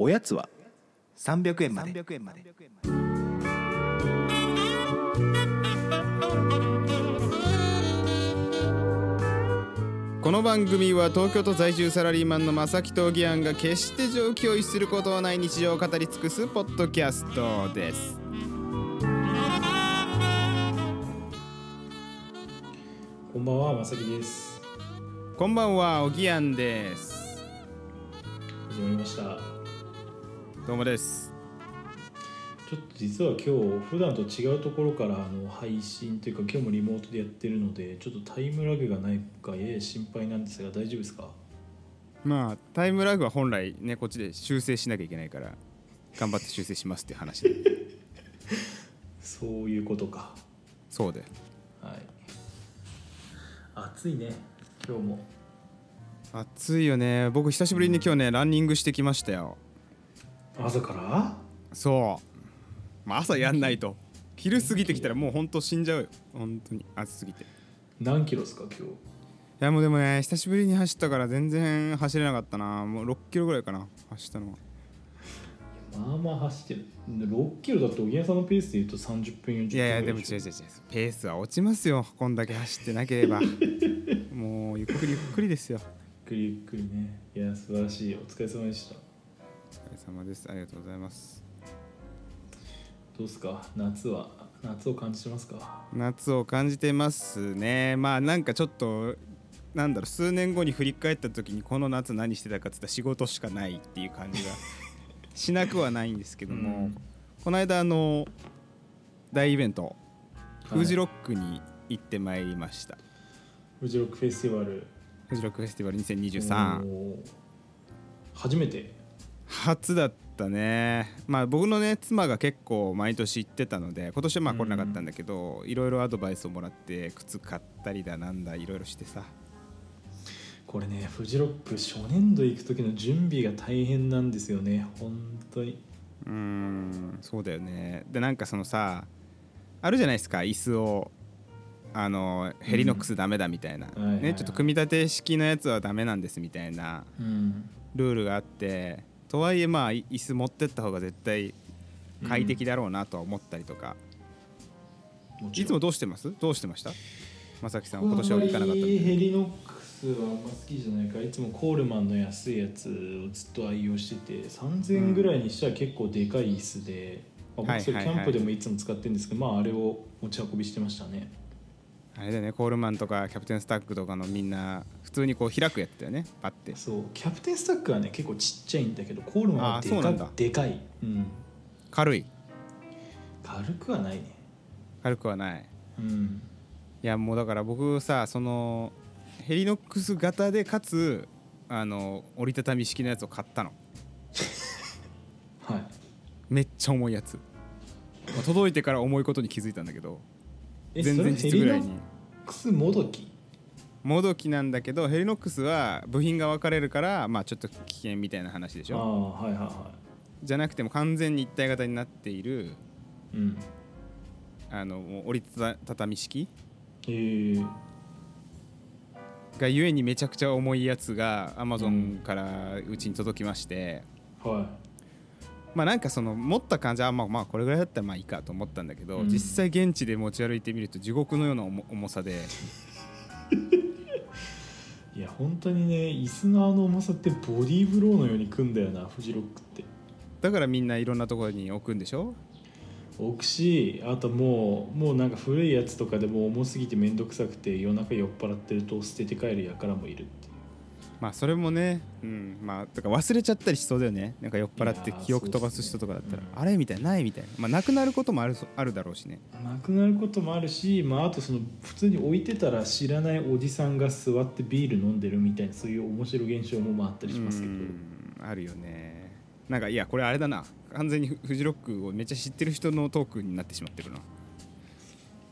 おやつは？300円まで。この番組は東京都在住サラリーマンの正木とギアンが決して上気を逸することはない日常を語り尽くすポッドキャストです。こんばんは、まさきです。こんばんはおぎやんです。始まりました。どうもですちょっと実は今日、普段と違うところからあの配信というか、今日もリモートでやってるので、ちょっとタイムラグがないか、やや心配なんですが、大丈夫ですか？まあタイムラグは本来ねこっちで修正しなきゃいけないから頑張って修正しますっていう話で そういうことか。そうではい。暑いね、今日も。暑いよね僕久しぶりに今日ねランニングしてきましたよ朝から？そう、まあ、朝やんないと。昼過ぎてきたらもうほんと死んじゃうよ。本当に。暑すぎて。い何キロですか、今日？やもうでもね久しぶりに走ったから全然走れなかったな。もう6キロぐらいかな。走ったのは。まあまあ走ってる。6キロだと、おぎやさんのペースで言うと30分40分いやいやでも違う違う違う。ペースは落ちますよ。こんだけ走ってなければ。もうゆっくりゆっくりですよ。ゆっくりゆっくりね。いや、素晴らしい。お疲れ様でした。様です。ありがとうございます。どうですか？夏は夏を感じてますか？夏を感じてますね。まあなんかちょっとなんだろう数年後に振り返った時にこの夏何してたかっつったら仕事しかないっていう感じが しなくはないんですけども、うん。この間あの大イベントい。フジロックに行ってまいりました、フジロックフェスティバル。フジロックフェスティバル2023おー。初めて？初だったね。まあ僕のね妻が結構毎年行ってたので今年はまあ来れなかったんだけど、いろいろアドバイスをもらって靴買ったりだなんだいろいろしてさ。これねフジロック初年度行く時の準備が大変なんですよね。本当に。うーんそうだよね。でなんかそのさあるじゃないですか椅子を。あのヘリノックスダメだみたいな、はいはいはい。ね、ちょっと組み立て式のやつはダメなんですみたいなうん。ルールがあってとはいえまあい椅子持ってった方が絶対快適だろうなとは思ったりとか、もちろん。いつもどうしてます？どうしてました？まさきさんは今年は行かなかったヘリノックスはあんま好きじゃないからいつもコールマンの安いやつをずっと愛用してて3000円ぐらいにしては結構でかい椅子で、まあ僕それはいはいはい。キャンプでもいつも使ってるんですけど、まああれを持ち運びしてましたねあれだよねコールマンとかキャプテンスタックとかのみんな普通にこう開くやつだよねパッて。そうキャプテンスタックはね結構ちっちゃいんだけどコールマンはでかあーそうなんだ。でかい、うん、軽い。軽くはないね。軽くはない。うん。いやもうだから僕さそのヘリノックス型でかつあの折りたたみ式のやつを買ったの。はい。めっちゃ重いやつ、まあ届いてから重いことに気づいたんだけど。え全然実ぐらいにックスもどきもどきなんだけどヘリノックスは部品が分かれるからまあちょっと危険みたいな話でしああょはいはいはじゃなくても完全に一体型になっているいうん。あの折りたたみ式？え。ー、がゆえにめちゃくちゃ重いやつがアマゾうん。ンからうちに届きまして、はまあなんかその持った感じはまあまあこれぐらいだったらまあいいかと思ったんだけど、うん。実際現地で持ち歩いてみると地獄のような重重さで。い いや本当にね椅子のあの重さってボディーブローのように組んだよなフジロックって。だからみんないろんなところに置くんでしょ？置くしあともうもうなんか古いやつとかでも重すぎて面倒くさくて夜中酔っ払ってると捨てて帰る輩もいる。っていうまあそれもねうん。まあだから忘れちゃったりしそうだよね。なんか酔っ払って記憶飛ばす人とかだったら、あれみたいなないみたいな。まあなくなることもあるあるだろうしね。なくなることもあるし、まあ、あとその普通に置いてたら知らないおじさんが座ってビール飲んでるみたいなそういう面白い現象もまああったりしますけど。うん。あるよね。なんかいやこれあれだな。完全にフフジロックをめっちゃ知ってる人のトークになってしまってるな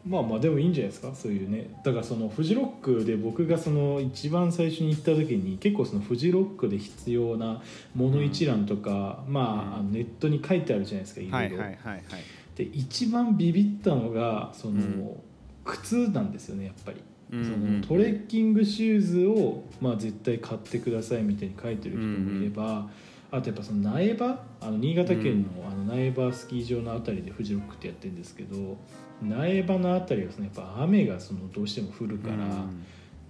まあまあでもいいんじゃないですかそういうね。だからそのフジロックで僕がその一番最初に行った時に結構そのフジロックで必要なもの一覧とか、まああのネットに書いてあるじゃないですかいろはいいろで一番ビビったのがその、うん。靴なんですよねやっぱり、うんそのトレッキングシューズを、まあ、絶対買ってくださいみたいに書いてる人もいれば、ああとやっぱその苗場？あの新潟県のあの苗場スキー場のあたりでフジロックってやってるんですけど苗場のあたりはそのやっぱ雨がそのどうしても降るから、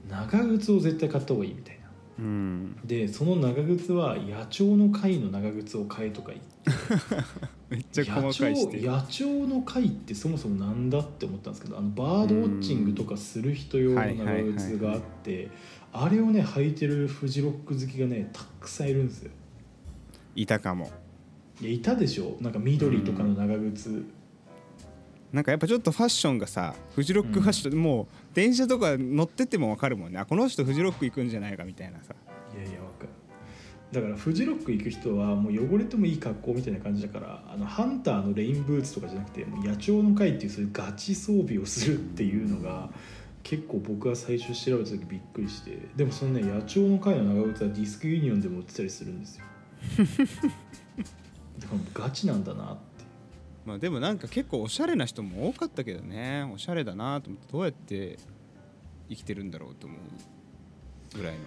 長靴を絶対買った方がいいみたいな。うん。でその長靴は野鳥の会の長靴を買えとか言って。めっちゃ細かいして野鳥野鳥の会ってそもそもなんだって思ったんですけどあのバードウォッチングとかする人用の長靴があってあれをね履いてるフジロック好きがねたくさんいるんですよいたかも。いやいたでしょ。なんか緑とかの長靴、なんかやっぱちょっとファッションがさフジロックファッション、もう電車とか乗ってても分かるもんね。あこの人フジロック行くんじゃないかみたいなさ。いやいやわかる。だからフジロック行く人はもう汚れてもいい格好みたいな感じだからあのハンターのレインブーツとかじゃなくてもう野鳥の会っていうそういうガチ装備をするっていうのが結構僕は最初調べた時びっくりしてでもそのね野鳥の会の長靴はディスクユニオンでも売ってたりするんですよだからガチなんだなって。まあでもなんか結構おしゃれな人も多かったけどね。おしゃれだなと思ってどうやって生きてるんだろうと思うぐらいの。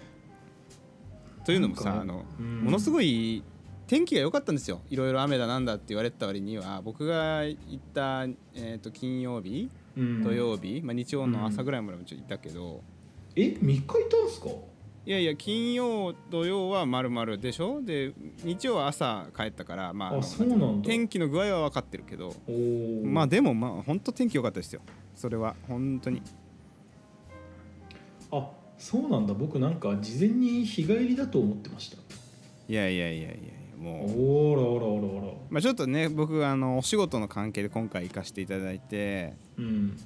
というのもさあの、うん。ものすごい天気が良かったんですよ。いろいろ雨だなんだって言われてた割には。僕が行った、えー、と金曜日うん。土曜日、まあ、日曜の朝ぐらいまでもちょっといたけど、え3日いたんすか？いやいや金曜土曜はまるまるでしょ？で日曜は朝帰ったからまあそうなんだ。天気の具合は分かってるけどまあでもまあ本当天気良かったですよ。それは本当に。あそうなんだ。僕なんか事前に日帰りだと思ってました。いやいやいやいやいやもう、おらおらおらおら。まあ、ちょっとね僕あのお仕事の関係で今回行かせていただいてうん。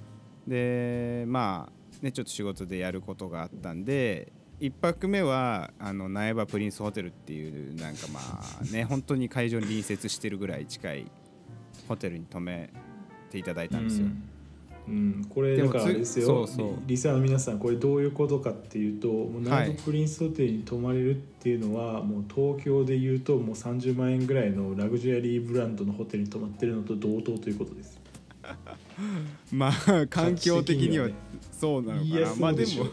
でまあねちょっと仕事でやることがあったんで1泊目はあの苗場プリンスホテルっていうなんかまあね 本当に会場に隣接してるぐらい近いホテルに泊めていただいたんですよ。うん。うん。これだからあれですよ。そうそう。リリサーの皆さんこれどういうことかっていうともうナイトプリンスホテルに泊まれるっていうのは、もう東京でいうともう30万円ぐらいのラグジュアリーブランドのホテルに泊まってるのと同等ということです。まあ環境的にはそうなのかな。まあでも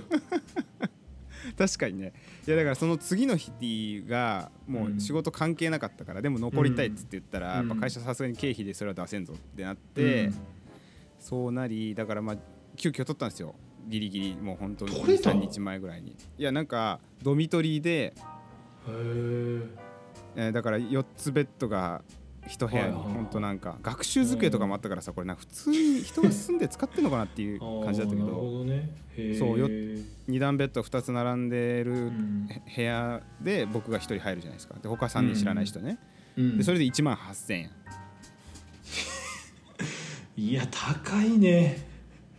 確かにね。いやだからその次の日がもう仕事関係なかったから、でも残りたいっつって言ったら、うん。やっぱ会社さすがに経費でそれは出せんぞってなって、うん。そうなりだからまあ急遽取ったんですよ。ギリギリもう本当に取れた3日前ぐらいに。いやなんかドミトリーで、えーだから4つベッドが一部屋に本当なんか学習机とかもあったからさこれな普通に 人が住んで使ってんのかなっていう感じだったけど。そうよ2段ベッド2つ並んでるん。部屋で僕が1人入るじゃないですか。で他3人知らない人ね、うん。でそれで1万8000円。いや高いね。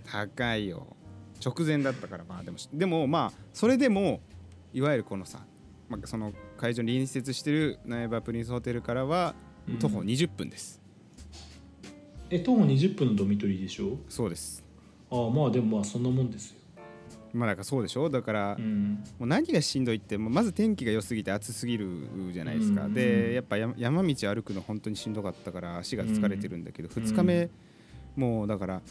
高いよ。直前だったからまあでもでもまあそれでもいわゆるこのさ、まあ、その会場に隣接してる苗場プリンスホテルからはうん徒歩20分です、え徒歩20分のドミトリーでしょ？そうです。ああまあでもまあそんなもんですよ。まあだからそうでしょ？だから、うん。もう何がしんどいってもうまず天気が良すぎて暑すぎるじゃないですか、うん。でやっぱ山山道歩くの本当にしんどかったから足が疲れてるんだけど、2日目もうだから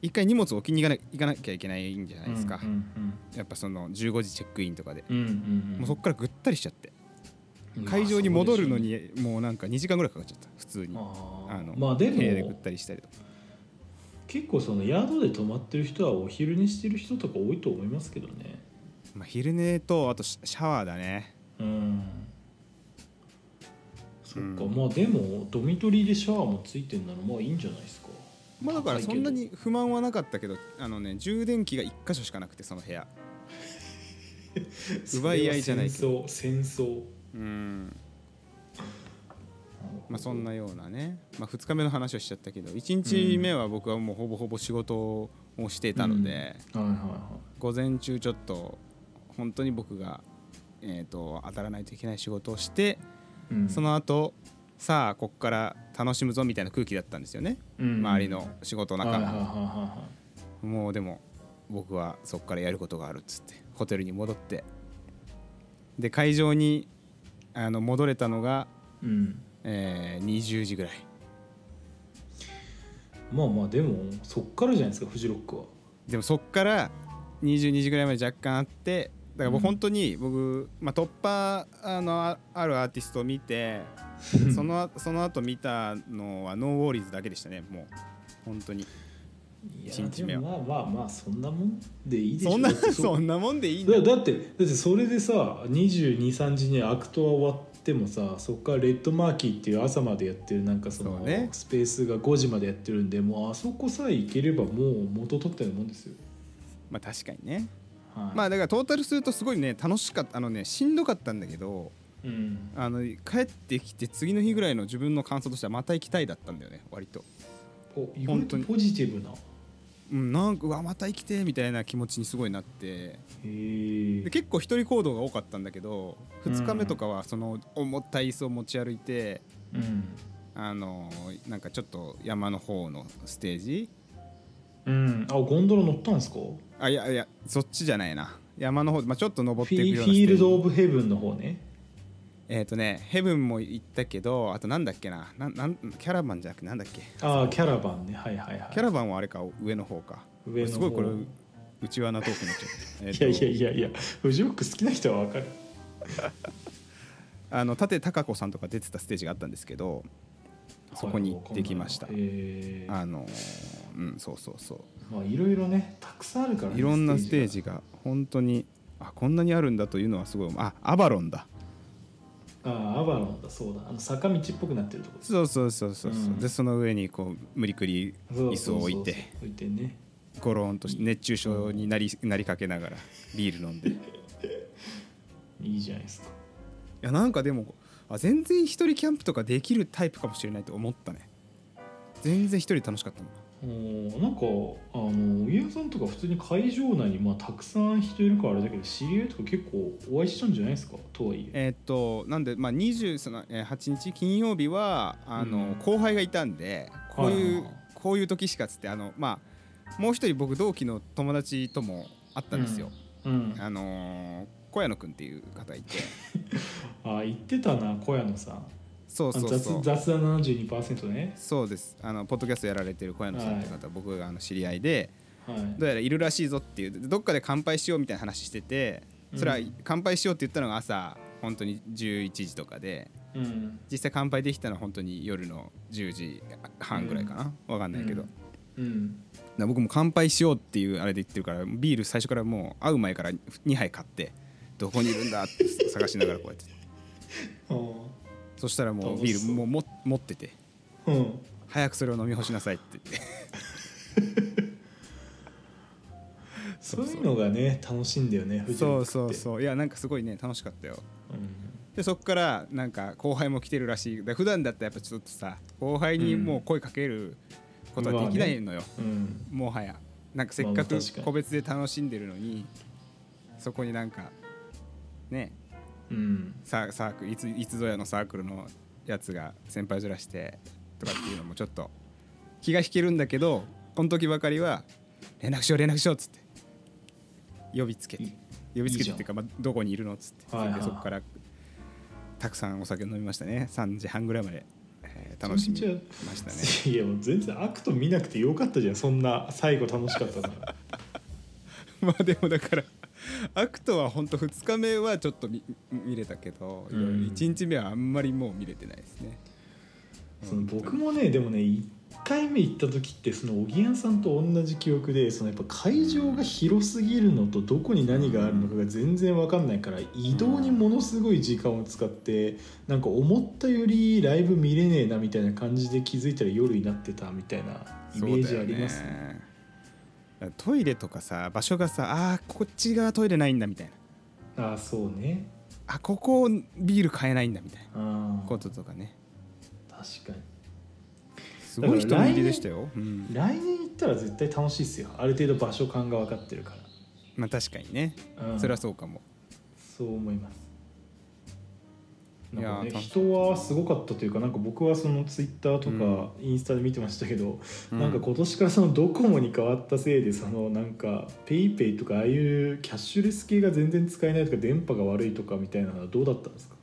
一回荷物置きに行かな行かなきゃいけないんじゃないですか、うんうんやっぱその15時チェックインとかで、うんうんうん。もうそこからぐったりしちゃって。まあ会場に戻るのにもうなんか2時間ぐらいかかっちゃった。普通に。ああのーまあで部屋でぐっもたりしたりとか。結構その宿で泊まってる人はお昼寝してる人とか多いと思いますけどね。まあ、昼寝とあとシシャワーだね。うん。そっか、うん。まあでもドミトリーでシャワーもついてんならまあいいんじゃないですか。まあだからそんなに不満はなかったけどあのね充電器が1箇所しかなくてその部屋。奪い合いじゃないけど。戦争戦争うん。まあそんなようなね、まあ、2日目の話をしちゃったけど1日目は僕はもうほぼほぼ仕事をしていたので、午前中ちょっと本当に僕が、えー、と当たらないといけない仕事をして、い、うん。その後さあこっから楽しむぞみたいな空気だったんですよね、うん。周りの仕事仲間、はいはいはいはもうでも僕はそこからやることがあるっつってホテルに戻って。で会場にあの戻れたのが、いうん。えー20時ぐらい。まあまあでもそっからじゃないですかフジロックは。でもそっから22時ぐらいまで若干あってから僕本当に僕、まあ、突破あのああるアーティストを見て そのその後見たのはノーウォーリーズだけでしたねもう。本当にいや一日目は。まあまあまあそんなもんでいいでしょそんな そんなもんでいいんだだだってだってそれでさ223時にアクトは終わってもさそこからレッドマーキーっていう朝までやってるなんかそのね。スペースが5時までやってるんでもうあそこさえ行ければもう元取ったようなもんですよ、まあ確かにね。はい、まあだからトータルするとすごいね楽しかったあのねしんどかったんだけどうん。あの帰ってきて次の日ぐらいの自分の感想としてはまた行きたいだったんだよね割と。お意本当に。外とポジティブなうんなんかうわまた生きてみたいな気持ちにすごいなって。で結構一人行動が多かったんだけど2日目とかはその重たい椅子を持ち歩いて、うん。あのなんかちょっと山の方のステージ。うん。あゴンドラ乗ったんですか？あいやいやそっちじゃないな。山の方、まあ、ちょっと登っフていくようなィフィールド・オブ・ヘブンの方ねえっ、とねヘブンも行ったけどあとなんだっけななんなんキャラバンじゃなくてなんだっけ？ああキャラバンね。はいはいはい。キャラバンはあれか上の方か。上の方。すごいこれ内輪なトークになっちゃった、え いやいやいやいやフジロック好きな人は分かる。あの舘貴子さんとか出てたステージがあったんですけどそこに行ってきました、はいあのうんそうそうそう。まあいろいろねたくさんあるからねいろんなステーが。ジが本当にあこんなにあるんだというのはすごいあアバロンだああアバロンだそうだ。あの坂道っぽくなってるとこそうそうそうそうそう、うん。でその上にこう無理くり椅子を置いて置いてね。ゴロンとして熱中症になりなりかけながらビール飲んで。い いいじゃないですか。やなんかでもあ全然一人キャンプとかできるタイプかもしれないと思ったね。全然一人楽しかったもんなんかあの家さんとか普通に会場内にまあたくさん人いるからあれだけど知り合いとか結構お会いしたんじゃないですか？とはいえ。えーっとなんでまあ28日金曜日はあの、うん後輩がいたんでこういう、こういう時しかっつってあのまあもう一人僕同期の友達とも会ったんですよ、うん。あのー小谷野くんっていう方いて。ああ言ってたな小屋野さんそうそうそう。雑雑談72%ね。そうです。あのポッドキャストやられてる小谷野さんって方、僕があの知り合いではい。どうやらいるらしいぞっていうどっかで乾杯しようみたいな話しててそれはうん乾杯しようって言ったのが朝本当に11時とかでうん。実際乾杯できたのは本当に夜の10時半ぐらいかな、わかんないけど、うん。うん。僕も乾杯しようっていうあれで言ってるからビール最初からもう会う前から2杯買ってどこにいるんだって探しながらこうやってそしたらもうビールもうも持ってて。うん。早くそれを飲み干しなさいって。言ってそういうのがね楽しいんだよねそうそう。そういやなんかすごいね楽しかったよ。うん。でそっからなんか後輩も来てるらしい。普段だったらやっぱちょっとさ後輩にもう声かけることはできないのよ、うん。もはや。なんかせっかく個別で楽しんでるのにそこになんかねうん。ササークルいついつぞやのサークルのやつが先輩ずらしてとかっていうのもちょっと気が引けるんだけどこの時ばかりは連絡しよう連絡しようっつって。呼びつけて。呼びつけてっていうかまあ、どこにいるのっつって、はいはい。そこからたくさんお酒飲みましたね。3時半ぐらいまで、えー楽しみましたね。いやもう全然アクト見なくてよかったじゃん。そんな最後楽しかったなら まあでもだからアクトは本当2日目はちょっと見 見れたけど、うん。1日目はあんまりもう見れてないですね。その僕もねでもね1回目行った時ってそのおぎやんさんと同じ記憶でそのやっぱ会場が広すぎるのとどこに何があるのかが全然分かんないから移動にものすごい時間を使ってなんか思ったよりライブ見れねえなみたいな感じで気づいたら夜になってたみたいなイメージありますね。ねトイレとかさ場所がさあーこっち側トイレないんだみたいな。ああそうね。あここビール買えないんだみたいな。こととかね。確かに。すごい人見入りでしたよ、うん、来年行ったら絶対楽しいですよ。ある程度場所感が分かってるかまあ確かにね。ら、うん。それはそうかも。そう思いますなんかね人はすごかったというかなんか僕はそのツイッターとかインスタで見てましたけど、うん。なんか今年からそのドコモに変わったせいでそのなんかペイペイとかああいうキャッシュレス系が全然使えないとか電波が悪いとかみたいなのはどうだったんですか？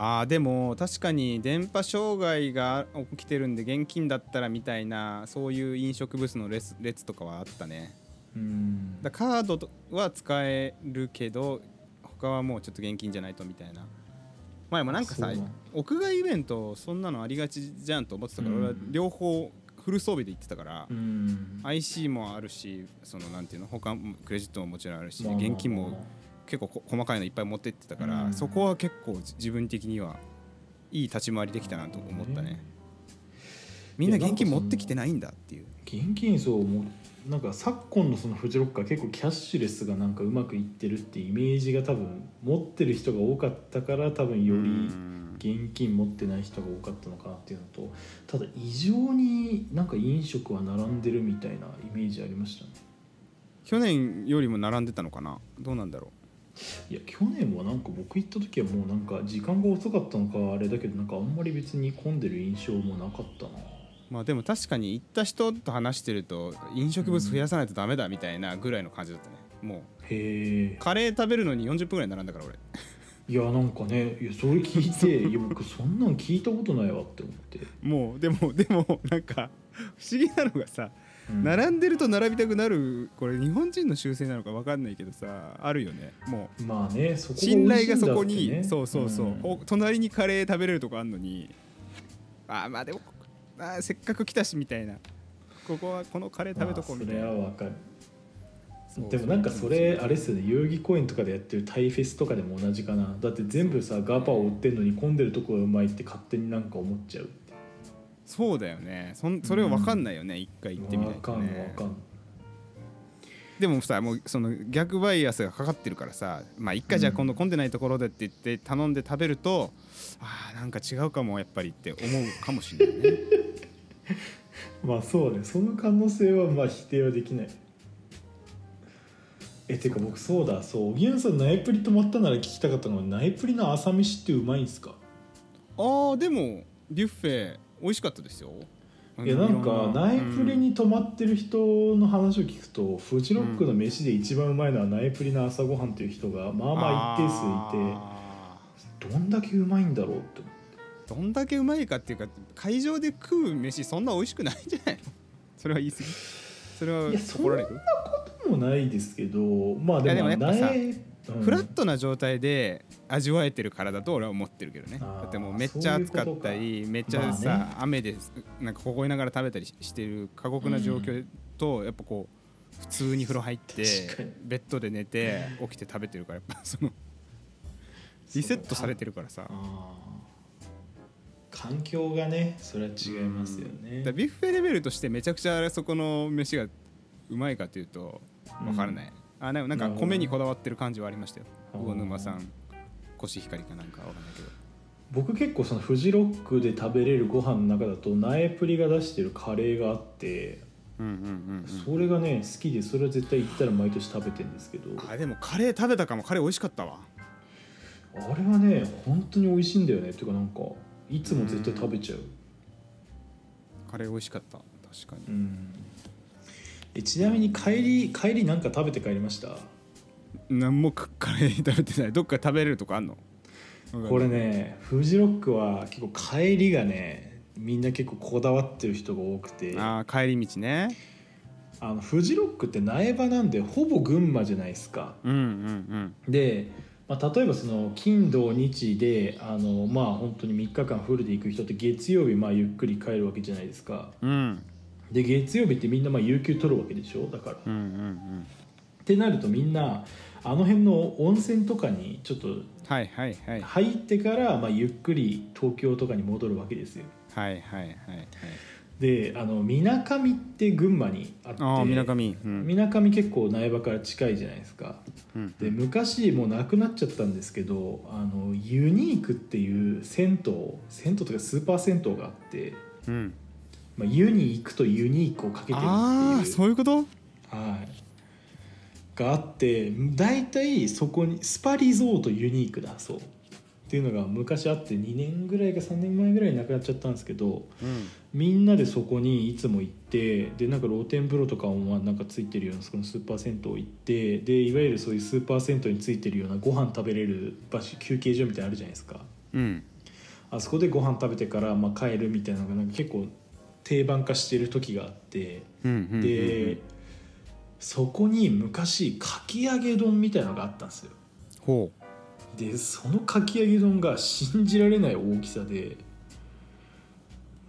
あーでも確かに電波障害が起きてるんで現金だったらみたいなそういう飲食ブースの列列とかはあったね。うん。だカードとは使えるけど他はもうちょっと現金じゃないとみたいな前もなんかさ屋外イベントそんなのありがちじゃんと思ってたから、うん。俺は両方フル装備で行ってたから、うん。IC もあるしそのなんていうの他もクレジットももちろんあるし、現金も結構こ細かいのいっぱい持ってってたから、うん。そこは結構じ自分的にはいい立ち回りできたなと思ったね。みんな現金持ってきてないんだっていう。現金そうもうなんか昨今のそのフジロックは結構キャッシュレスがなんかうまくいってるってイメージが多分持ってる人が多かったから多分よりうん。現金持ってない人が多かったのかなっていうのとただ異常になんか飲食は並んでるみたいなイメージありましたね。去年よりも並んでたのかな？どうなんだろいや去年はなんか僕行った時はもうなんか時間が遅かったのかあれだけどなんかあんまり別に混んでる印象もなかったな。うまあでも確かに行った人と話してると飲食物増やさないとダメだみたいなぐらいの感じだったね。もへえ。うカレー食べるのに40分ぐらい並んだから俺。いやなんかねいやそれ聞いていや僕そんなん聞いたことないわって思って、もうでもでもなんか不思議なのがさうん。並んでると並びたくなるこれ日本人の習性なのか分かんないけどさあるよね。もうまあねそこが信頼がそこに、そうそうそう、んお隣にカレー食べれるとこあんのに。あーまあでもあーせっかく来たしみたいな。ここはこのカレー食べとこうみたいな、まあそれはわかる。でもなんかそれあれっすよね。代々木公園とかでやってるタイフェスとかでも同じかな。だって全部さガパオ売ってんのに混んでるとこがうまいって勝手になんか思っちゃうそうだよね。そんそれは分かんないよね、一回行ってみないわかんわとねかん。でもさもうその逆バイアスがかかってるからさまあ一回じゃあ今度混んでないところでって言って頼んで食べると、あーなんか違うかもやっぱりって思うかもしれないね。まあそうねその可能性はまあ否定はできない。えてか僕そうだそう荻原さんナイプリ泊まったなら聞きたかったのはナイプリの朝飯ってうまいんすか？あーでもビュッフェ美味しかったですよ。いやなんかナイプリに泊まってる人の話を聞くと、フジロックの飯で一番うまいのはナイプリの朝ごはんっていう人がまあまあ一定数いて。あどんだけうまいんだろうって。どんだけうまいかっていうか会場で食う飯そんな美味しくないんじゃないの？それは言い過ぎ？それはいやそん怒られる？もないですけどまあでもでもやっぱさ苗うん。フラットな状態で味わえてるからだと俺は思ってるけどね。だってもうめっちゃ暑かったりめっちゃさ、まあね。雨でなんか凍えながら食べたりしてる過酷な状況と、やっぱこう普通に風呂入ってベッドで寝て起きて食べてるからやっぱそのリセットされてるからさ。環境がねそれは違いますよね。だからビュッフェレベルとしてめちゃくちゃそこの飯がうまいかというと分からない、あでもなんか米にこだわってる感じはありましたよ。魚沼さん。コシヒカリかなんかわかんないけど。僕結構そのフジロックで食べれるご飯の中だと苗プリが出してるカレーがあってうんうんうん、それがね好きでそれは絶対行ったら毎年食べてるんですけど。あでもカレー食べたかも。カレー美味しかったわあれはね本当に美味しいんだよね。っていうかなんかいつも絶対食べちゃう。カレー美味しかった。確かに。うん。えちなみに帰り帰りなんか食べて帰りました？何もカレー食べてない。どっか食べれるとこあんの？これねフジロックは結構帰りがねみんな結構こだわってる人が多くて。ああー帰り道ね。のフジロックって苗場なんでほぼ群馬じゃないですか。うんうん。で、まあ、例えばその金土日であのまあ本当に3日間フルで行く人って月曜日まあゆっくり帰るわけじゃないですか。うん。うんで月曜日ってみんなまあ有給取るわけでしょ？だから、うんうん。ってなるとみんなあの辺の温泉とかにちょっとはいはいはい。入ってから、まあ、ゆっくり東京とかに戻るわけですよ。はいはいはいはいであのみなかみって群馬にあってみなかみ。うん。みなかみ結構苗場から近いじゃないですか。うん。で昔もうなくなっちゃったんですけどあのユニークっていう銭湯銭湯とかスーパー銭湯があって、うん。まあ、ユに行くとユニークをかけてるっていうああそういうこと？はい、があって大体そこにスパリゾートユニークだそうっていうのが昔あって2年ぐらいか3年前ぐらいになくなっちゃったんですけどうん。みんなでそこにいつも行ってでなんか露天風呂とかもまあなんかついてるようなそこのスーパー銭湯行ってでいわゆるそういうスーパー銭湯についてるようなご飯食べれる場所休憩所みたいなのあるじゃないですか。うん。あそこでご飯食べてからまあ帰るみたいなのがなんか結構定番化してる時があって。で、そこに昔かき揚げ丼みたいなのがあったんですよ。ほでそのかき揚げ丼が信じられない大きさで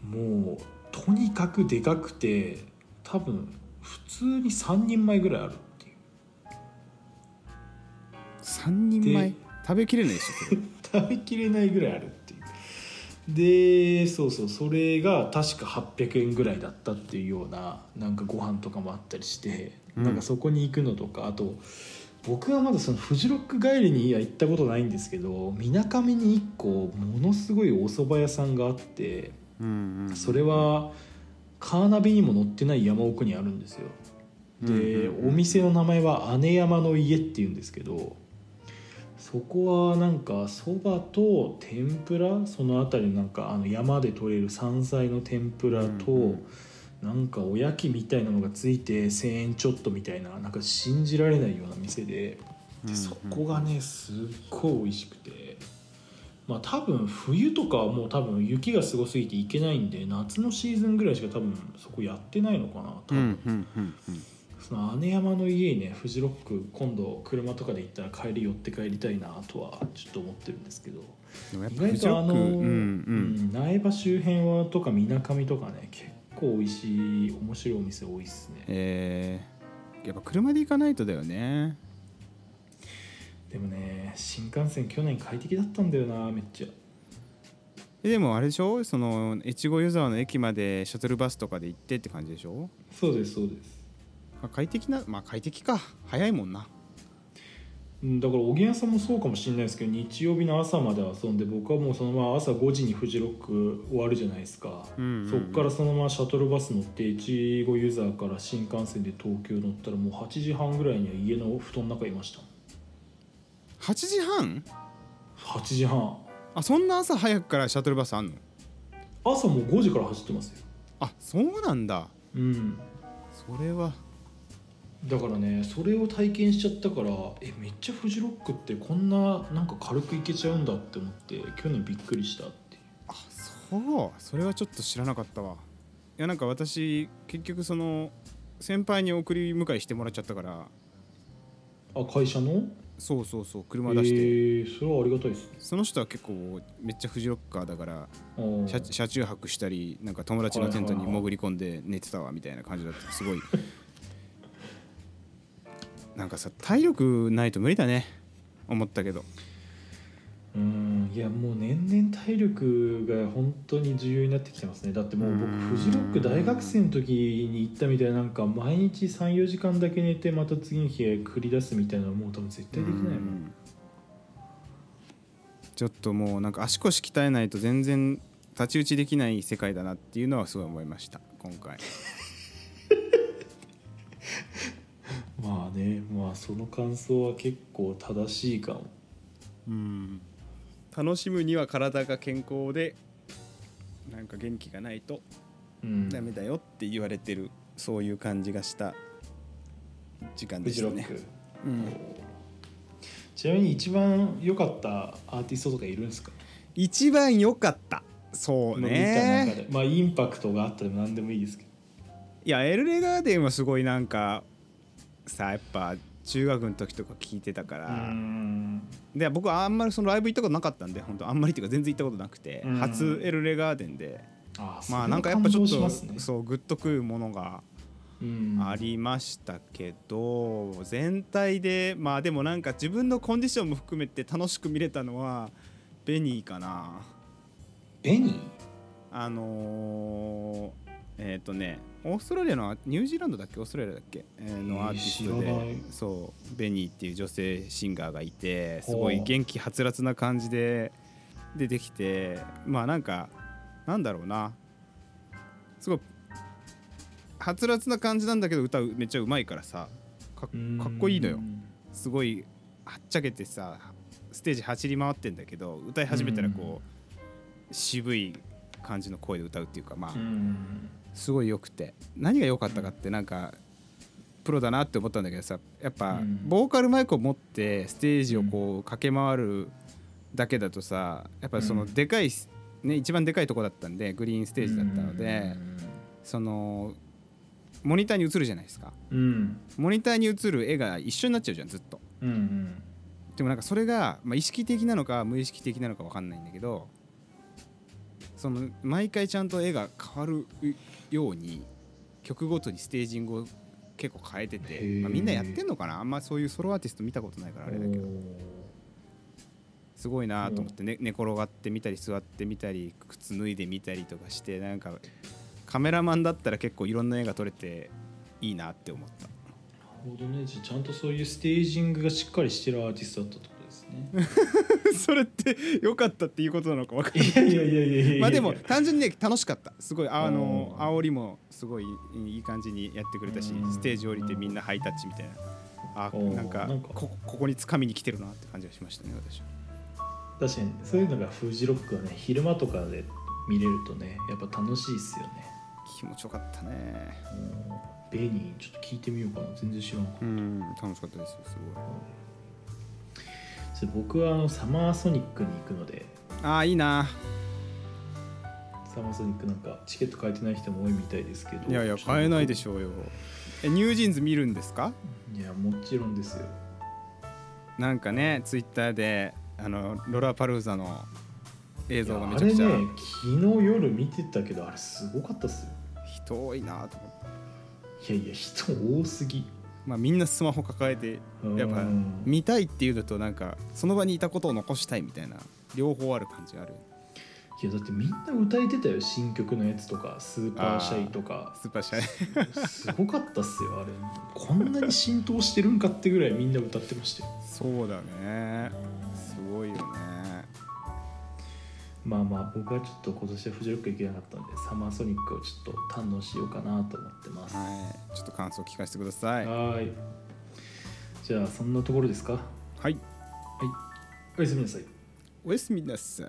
もうとにかくでかくて多分普通に3人前ぐらいあるっていう。う3人前？で食べきれないでしょ 食べきれないぐらいあるっていう。でそうそうそれが確か800円ぐらいだったっていうようななんかご飯とかもあったりして、うん。なんかそこに行くのとかあと僕はまだそのフジロック帰りには行ったことないんですけどみなかみに1個ものすごいお蕎麦屋さんがあってうんうんそれはカーナビにも載ってない山奥にあるんですよ。で、うんうんうんお店の名前は姉山の家っていうんですけどそこはなんかそばと天ぷらその辺りのなんかあの山で採れる山菜の天ぷらと、うんうんなんかおやきみたいなのがついて1,000円ちょっとみたいななんか信じられないような店ででそこがねすっごい美味しくてまあ多分冬とかはもう多分雪がすごすぎて行けないんで夏のシーズンぐらいしか多分そこやってないのかな多分、うんうんうんうん。その姉山の家にねフジロック今度車とかで行ったら帰り寄って帰りたいなとはちょっと思ってるんですけど意外とあの、うんうん。うん苗場周辺はとかみなかみとかね結構美味しい面白いお店多いっすね。えーやっぱ車で行かないとだよね。でもね新幹線去年快適だったんだよなめっちゃ。えでもあれでしょ？その越後湯沢の駅までシャトルバスとかで行ってって感じでしょ？そうですそうです。あ快適なまあ快適か。早いもんな。うんだからおげん屋さんもそうかもしれないですけど日曜日の朝まで遊んで僕はもうそのまま朝5時にフジロック終わるじゃないですか、そっからそのままシャトルバス乗って越後湯沢から新幹線で東京乗ったらもう8時半ぐらいには家の布団の中いました。8時半？8時半。あそんな朝早くからシャトルバスあんの？朝もう5時から走ってますよ。あそうなんだ。うん。それはだからねそれを体験しちゃったからえめっちゃフジロックってこんななんか軽く行けちゃうんだって思って去年びっくりしたっていう。あそう。それはちょっと知らなかったわ。いやなんか私結局その先輩に送り迎えしてもらっちゃったから。あ会社の？そうそうそう車出して、えー、それはありがたいですね。その人は結構めっちゃフジロッカーだから車中泊したりなんか友達のテントに潜り込んで寝てたわみたいな感じだった。すごいなんかさ体力ないと無理だね。思ったけど。うんいやもう年々体力が本当に重要になってきてますね。だってもう僕うん。フジロック大学生の時に行ったみたいななんか毎日34時間だけ寝てまた次の日へ繰り出すみたいなのはもう多分絶対できないもん。ちょっともうなんか足腰鍛えないと全然太刀打ちできない世界だなっていうのはすごい思いました。今回 まあねまあその感想は結構正しいかも。うん。楽しむには体が健康でなんか元気がないとうん。ダメだよって言われてるそういう感じがした時間フでしたねうん、ちなみに一番良かったアーティストとかいるんですか？一番良かった。そうね。で。まあインパクトがあったでも何でもいいですけど。いやエルレガーデンはすごいなんかさやっぱ中学の時とか聞いてたから、んで僕はあんまりそのライブ行ったことなかったんで本当あんまりっていうか全然行ったことなくて、うん初エルレガーデンで。あまあなんかやっぱちょっと、そうグッとくるものがうんありましたけど、全体でまあでもなんか自分のコンディションも含めて楽しく見れたのはベニーかな。ベニー？あのーえっ、とねオーストラリアのニュージーランドだっけ？オーストラリアだっけ、えーのアーティストでそうベニーっていう女性シンガーがいてすごい元気はつらつな感じで出てきてまあなんかなんだろうな。すごいはつらつな感じなんだけど歌うめっちゃうまいからさかかっこいいのよ。すごいはっちゃけてさステージ走り回ってんだけど歌い始めたらこう渋い感じの声で歌うっていうかまあうん。すごい良くて。何が良かったかってなんかプロだなって思ったんだけどさやっぱうん。ボーカルマイクを持ってステージをこう駆け回るだけだとさやっぱそのうん。でかいね一番でかいとこだったんでグリーンステージだったのでうん。そのモニターに映るじゃないですか。うん。モニターに映る絵が一緒になっちゃうじゃんずっと。うんうん。でもなんかそれが、まあ、意識的なのか無意識的なのか分かんないんだけどその毎回ちゃんと絵が変わるように曲ごとにステージングを結構変えてへて、ー。まあ、みんなやってんのかな？あんまそういうソロアーティスト見たことないからあれだけどすごいなと思って、ね、寝転がってみたり座ってみたり靴脱いでみたりとかしてなんかカメラマンだったら結構いろんな絵が撮れていいなって思った。なるほどね。ちゃんとそういうステージングがしっかりしてるアーティストだったとね。それって良かったっていうことなのか分かんない。いやいやいやいやまあでも単純にね楽しかった。すごいあのうん。煽りもすごいいい感じにやってくれたしうん。ステージ降りてみんなハイタッチみたいな。あうんなんか。こここに掴みに来てるなって感じがしましたね私は。確かにそういうのがフジロックはね昼間とかで見れるとねやっぱ楽しいっすよね。気持ちよかったね。うん。ベニーちょっと聞いてみようかな。全然知らなかった。うん楽しかったですよすごい僕はあのサマーソニックに行くので。ああいいな。サマーソニックなんかチケット買えてない人も多いみたいですけど。いやいや買えないでしょうよ。えニュージーンズ見るんですか？いやもちろんですよ。なんかねツイッターであのロラパルーザの映像がめあれねちゃくちゃ。昨日夜見てたけどあれすごかったっすよ。人多いなと思って。いやいや人多すぎまあみんなスマホ抱えてやっぱうん見たいっていうのとなんかその場にいたことを残したいみたいな両方ある感じがある。いやだってみんな歌えてたよ新曲のやつとかスーパーシャイとか。スーパーシャイ。すごかったっすよあれ。こんなに浸透してるんかってぐらいみんな歌ってましたよ。そうだね。すごいよねまあまあ僕はちょっと今年はフジロック行けなかったんでサマーソニックをちょっと堪能しようかなと思ってます。ははい。ちょっと感想聞かせてください。ーい。じゃあそんなところですか？はい。はい。おやすみなさい。おやすみなさい